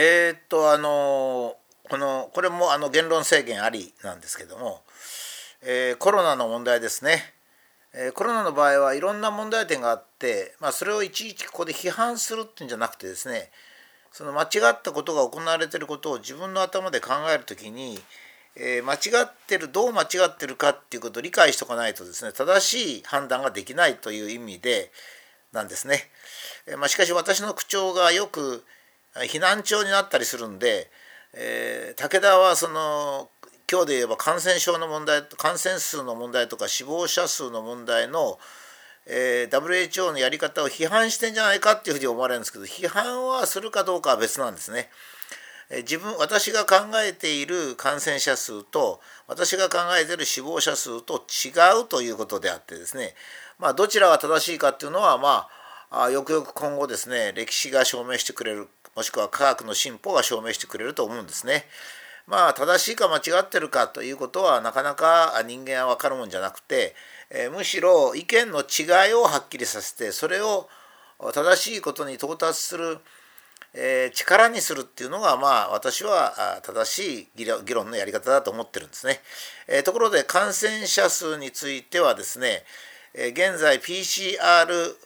えー、っとあのこのこれもあの言論制限ありなんですけども、えー、コロナの問題ですね、え、コロナの場合はいろんな問題点があって、まあ、それをいちいちここで批判するっていうんじゃなくてですねその間違ったことが行われていることを自分の頭で考えるときに、えー、間違ってるどう間違ってるかっていうことを理解しておかないとですね正しい判断ができないという意味でなんですね。え、まあ、しかし私の口調がよく避難調になったりするんで、えー、武田はその今日で言えば感染症の問題感染数の問題とか死亡者数の問題の、えー、WHO のやり方を批判してんじゃないかっていうふうに思われるんですけど批判はするかどうかは別なんですね。自分私が考えている感染者数と私が考えている死亡者数と違うということであってですね、まあ、どちらが正しいかっていうのは、まあ、よくよく今後ですね歴史が証明してくれるもしくは科学の進歩が証明してくれると思うんですね。まあ正しいか間違ってるかということはなかなか人間は分かるもんじゃなくて、え、むしろ意見の違いをはっきりさせてそれを正しいことに到達する、え、力にするっていうのがまあ私は正しい議論のやり方だと思ってるんですね。え、ところで感染者数についてはですね、え現在 PCR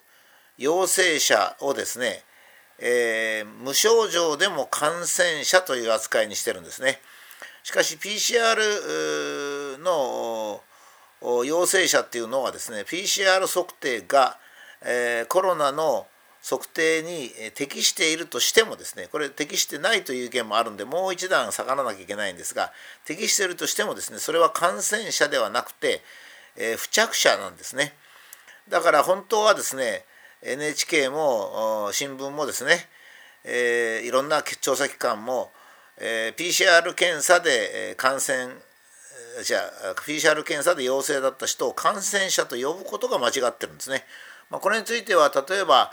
陽性者をですねえー、無症状でも感染者という扱いにしてるんですね。しかし PCR の陽性者っていうのはですね PCR 測定が、えー、コロナの測定に適しているとしてもですねこれ適してないという意見もあるんでもう一段下がらなきゃいけないんですが適しているとしてもですねそれは感染者ではなくて、えー、付着者なんですねだから本当はですね NHK も新聞もですね、えー、いろんな調査機関も、えー、PCR 検査で感染じゃあ PCR 検査で陽性だった人を感染者と呼ぶことが間違ってるんですね。まあ、これについては例えば、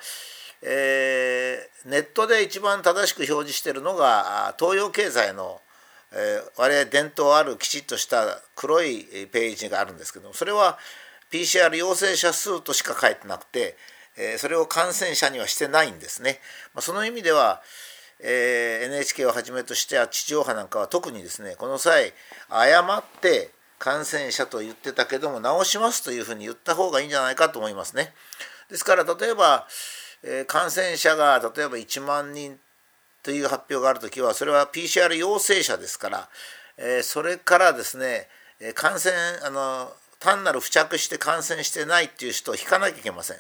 えー、ネットで一番正しく表示しているのが東洋経済の、えー、我々伝統あるきちっとした黒いページがあるんですけどもそれは PCR 陽性者数としか書いてなくてえそれを感染者にはしてないんですね。まその意味では、え NHK をはじめとして地上波なんかは特にですねこの際誤って感染者と言ってたけども直しますというふうに言った方がいいんじゃないかと思いますね。ですから例えば、え感染者が例えば1万人という発表がある時はそれは PCR 陽性者ですから、えそれからですね感染あの単なる付着して感染してないっていう人を引かなきゃいけません。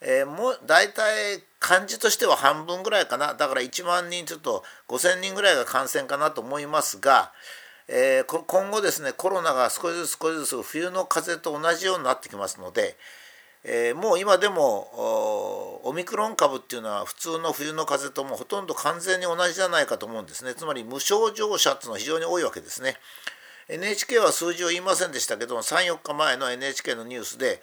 えー、もう大体漢字としては半分ぐらいかなだから1万人ちょっと5,000人ぐらいが感染かなと思いますが、えー、今後ですねコロナが少しずつ少しずつ冬の風邪と同じようになってきますので、えー、もう今でもオミクロン株っていうのは普通の冬の風邪ともほとんど完全に同じじゃないかと思うんですねつまり無症状者っていうのは非常に多いわけですね。NHK は数字を言いませんでしたけども34日前の NHK のニュースで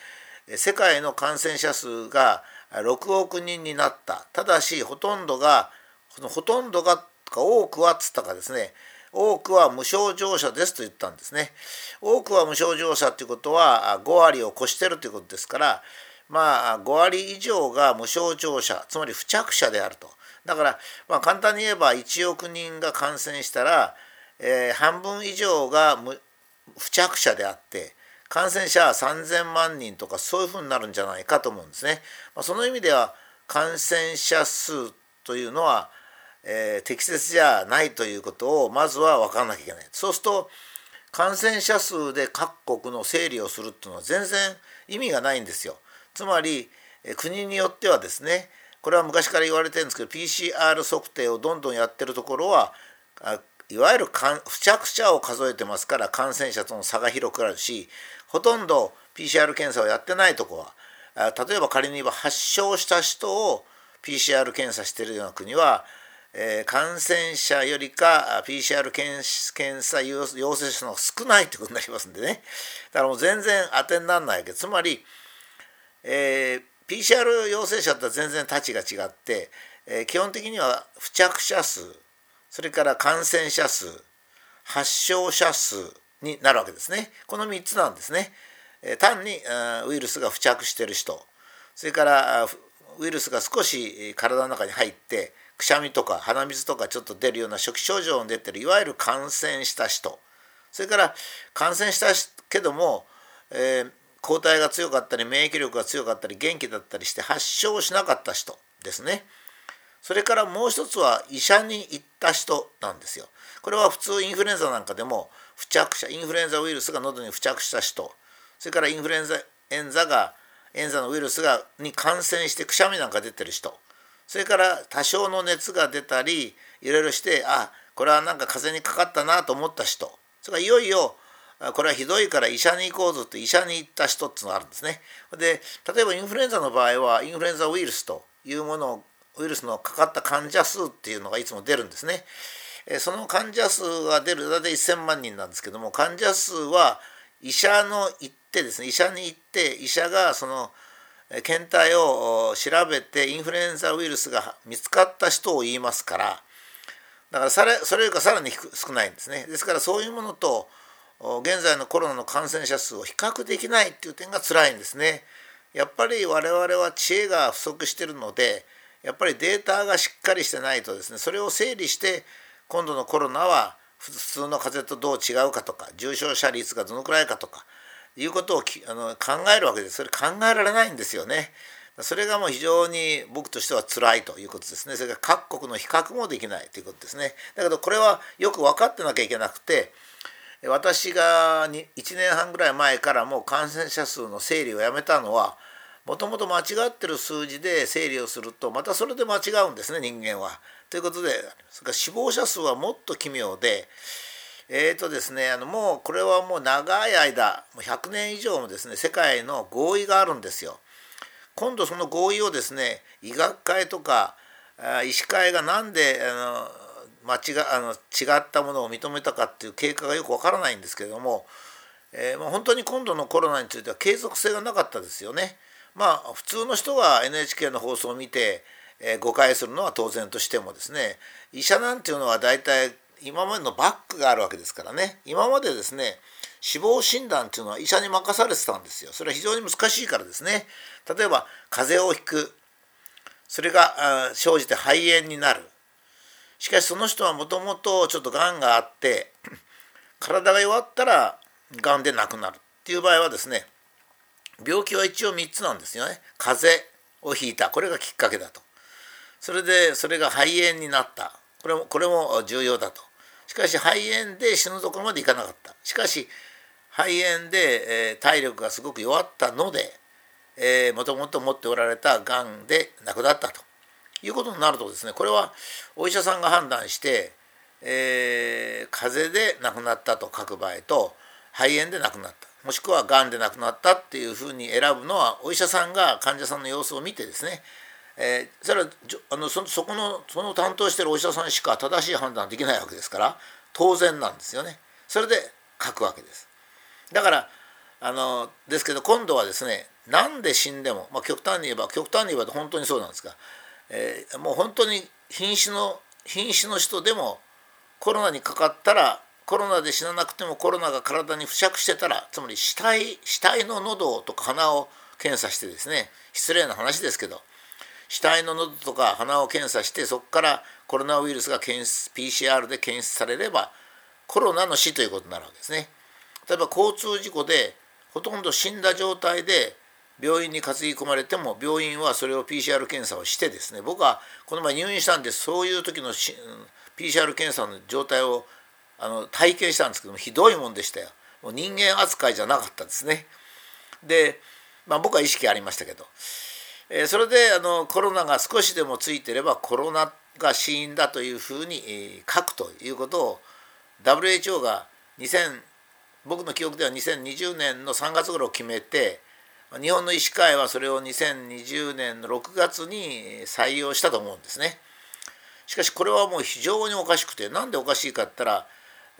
世界の感染者数が6億人になった。ただしほとんどがほとんどがか多くはっつったかですね。多くは無症状者ですと言ったんですね。多くは無症状者ということは5割を超してるということですからまあ5割以上が無症状者つまり付着者であると。だから、まあ、簡単に言えば1億人が感染したら、えー、半分以上が付着者であって感染者は3000万人とかそういうふうになるんじゃないかと思うんですね。まあ、その意味では感染者数というのは、えー、適切じゃないということをまずは分からなきゃいけない。そうすると感染者数で各国の整理をするっていうのは全然意味がないんですよ。つまり国によってはですねこれは昔から言われてるんですけど PCR 測定をどんどんやってるところはいわゆる付着者を数えてますから感染者との差が広くなるしほとんど PCR 検査をやってないとこは例えば仮に言えば発症した人を PCR 検査しているような国は、え、感染者よりか PCR 検査陽性者の方が少ないということになりますんでね。だからもう全然当てにならないわけ。つまり、えー、PCR 陽性者とは全然たちが違って、えー、基本的には付着者数それから感染者数発症者数になるわけですね。この3つなんですね。単にウイルスが付着している人それからウイルスが少し体の中に入ってくしゃみとか鼻水とかちょっと出るような初期症状の出てるいわゆる感染した人それから感染したけども、えー、抗体が強かったり免疫力が強かったり元気だったりして発症しなかった人ですね。それからもう一つは医者に行った人なんですよ。これは普通インフルエンザなんかでも付着者インフルエンザウイルスが喉に付着した人それからインフルエンザエンザがエンザのウイルスがに感染してくしゃみなんか出てる人それから多少の熱が出たりいろいろしてあこれはなんか風邪にかかったなと思った人それからいよいよこれはひどいから医者に行こうぞって医者に行った人っていうのがあるんですね。で例えばインフルエンザの場合はインフルエンザウイルスというものウイルスのかかった患者数っていうのがいつも出るんですね。その患者数が出る大体1,000万人なんですけども患者数は医者の行ってですね医者に行って医者がその検体を調べてインフルエンザウイルスが見つかった人を言いますからだからそれそれよりかさらに少ないんですね。ですからそういうものと現在のコロナの感染者数を比較できないっていう点が辛いんですね。やっぱり我々は知恵が不足してるのでやっぱりデータがしっかりしてないとですねそれを整理して今度のコロナは普通の風邪とどう違うかとか重症者率がどのくらいかとかいうことをあの考えるわけですそれ考えられないんですよね。それがもう非常に僕としては辛いということですね。それから各国の比較もできないということですね。だけどこれはよく分かってなきゃいけなくて私が1年半ぐらい前からもう感染者数の整理をやめたのはもともと間違ってる数字で整理をするとまたそれで間違うんですね人間は。ということでそれから死亡者数はもっと奇妙でえーとですね、あのもうこれはもう長い間もう100年以上もですね世界の合意があるんですよ。今度その合意をですね医学会とか医師会が何であの間違あの違ったものを認めたかっていう経過がよくわからないんですけれども、えー、本当に今度のコロナについては継続性がなかったですよね。まあ普通の人が NHK の放送を見て、えー、誤解するのは当然としてもですね医者なんていうのは大体今までのバックがあるわけですからね。今までですね死亡診断っていうのは医者に任されてたんですよ。それは非常に難しいからですね。例えば風邪をひく。それが生じて肺炎になる。しかしその人はもともとちょっとがんがあって 体が弱ったらがんで亡くなるっていう場合はですね病気は一応3つなんですよね。風邪をひいた。これがきっかけだと。それでそれが肺炎になった。これもこれも重要だと。しかし肺炎で死ぬところまでいかなかった。しかし肺炎で、えー、体力がすごく弱ったので、えー、もともと持っておられたがんで亡くなったと。いうことになるとですねこれはお医者さんが判断して、えー、風邪で亡くなったと書く場合と肺炎で亡くなった。もしくはがんで亡くなったっていうふうに選ぶのはお医者さんが患者さんの様子を見てですね。えー、それはあのそそこのその担当してるお医者さんしか正しい判断できないわけですから当然なんですよね。それで書くわけです。だからあのですけど今度はですねなんで死んでも、まあ、極端に言えば極端に言えば本当にそうなんですが、えー、もう本当に瀕死の瀕死の人でもコロナにかかったらコロナで死ななくてもコロナが体に付着してたらつまり死体死体の喉とか鼻を検査してですね失礼な話ですけど死体の喉とか鼻を検査してそこからコロナウイルスが検出 PCR で検出されればコロナの死ということになるわけですね。例えば交通事故でほとんど死んだ状態で病院に担ぎ込まれても病院はそれを PCR 検査をしてですね僕はこの前入院したんでそういう時の PCR 検査の状態をあの体験したんですけどもひどいもんでしたよ。もう人間扱いじゃなかったですね。で、まあ、僕は意識ありましたけどえそれであのコロナが少しでもついてればコロナが死因だというふうに、え書くということを WHO が2000僕の記憶では2020年の3月頃決めて日本の医師会はそれを2020年の6月に採用したと思うんですね。しかしこれはもう非常におかしくて何でおかしいかって言ったら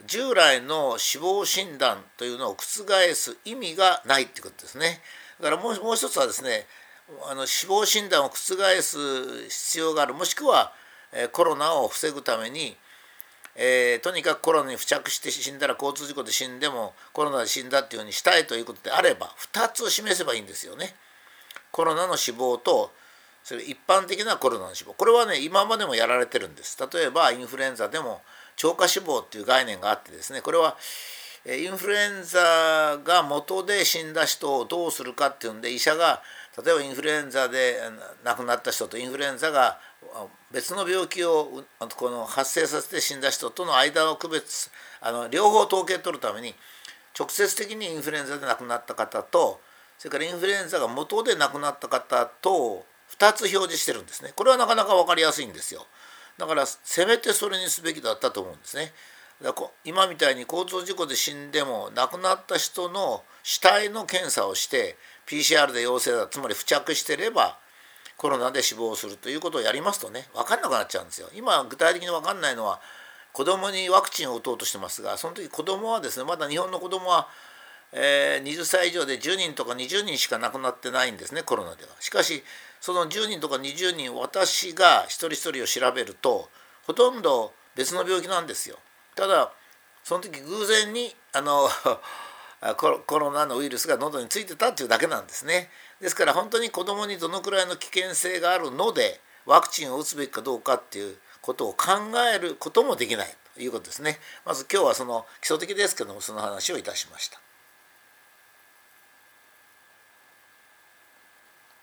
従来の死亡診断というのを覆す意味がないってことですね。だからもうもう一つはですねあの死亡診断を覆す必要があるもしくは、えコロナを防ぐために、えー、とにかくコロナに付着して死んだら交通事故で死んでもコロナで死んだっていうふうにしたいということであれば2つ示せばいいんですよね。コロナの死亡とそれ一般的なコロナの死亡これはね今までもやられてるんです例えばインフルエンザでも超過死亡っていう概念があってですねこれはインフルエンザが元で死んだ人をどうするかっていうんで医者が例えばインフルエンザで亡くなった人とインフルエンザが別の病気をこの発生させて死んだ人との間の区別あの両方統計取るために直接的にインフルエンザで亡くなった方とそれからインフルエンザが元で亡くなった方と2つ表示してるんですね。これはなかなか分かりやすいんですよ。だからせめてそれにすべきだったと思うんですね。だ今みたいに交通事故で死んでも亡くなった人の死体の検査をして PCR で陽性だつまり付着してればコロナで死亡するということをやりますとね分かんなくなっちゃうんですよ。今具体的に分かんないのは子供にワクチンを打とうとしてますがその時子供はですねまだ日本の子供はえー、20歳以上で10人とか20人しか亡くなってないんですねコロナでは。しかしその10人とか20人私が一人一人を調べるとほとんど別の病気なんですよ。ただその時偶然にあの コロナのウイルスが喉についてたっていうだけなんですね。ですから本当に子どもにどのくらいの危険性があるのでワクチンを打つべきかどうかっていうことを考えることもできないということですね。まず今日はその基礎的ですけどもその話をいたしました。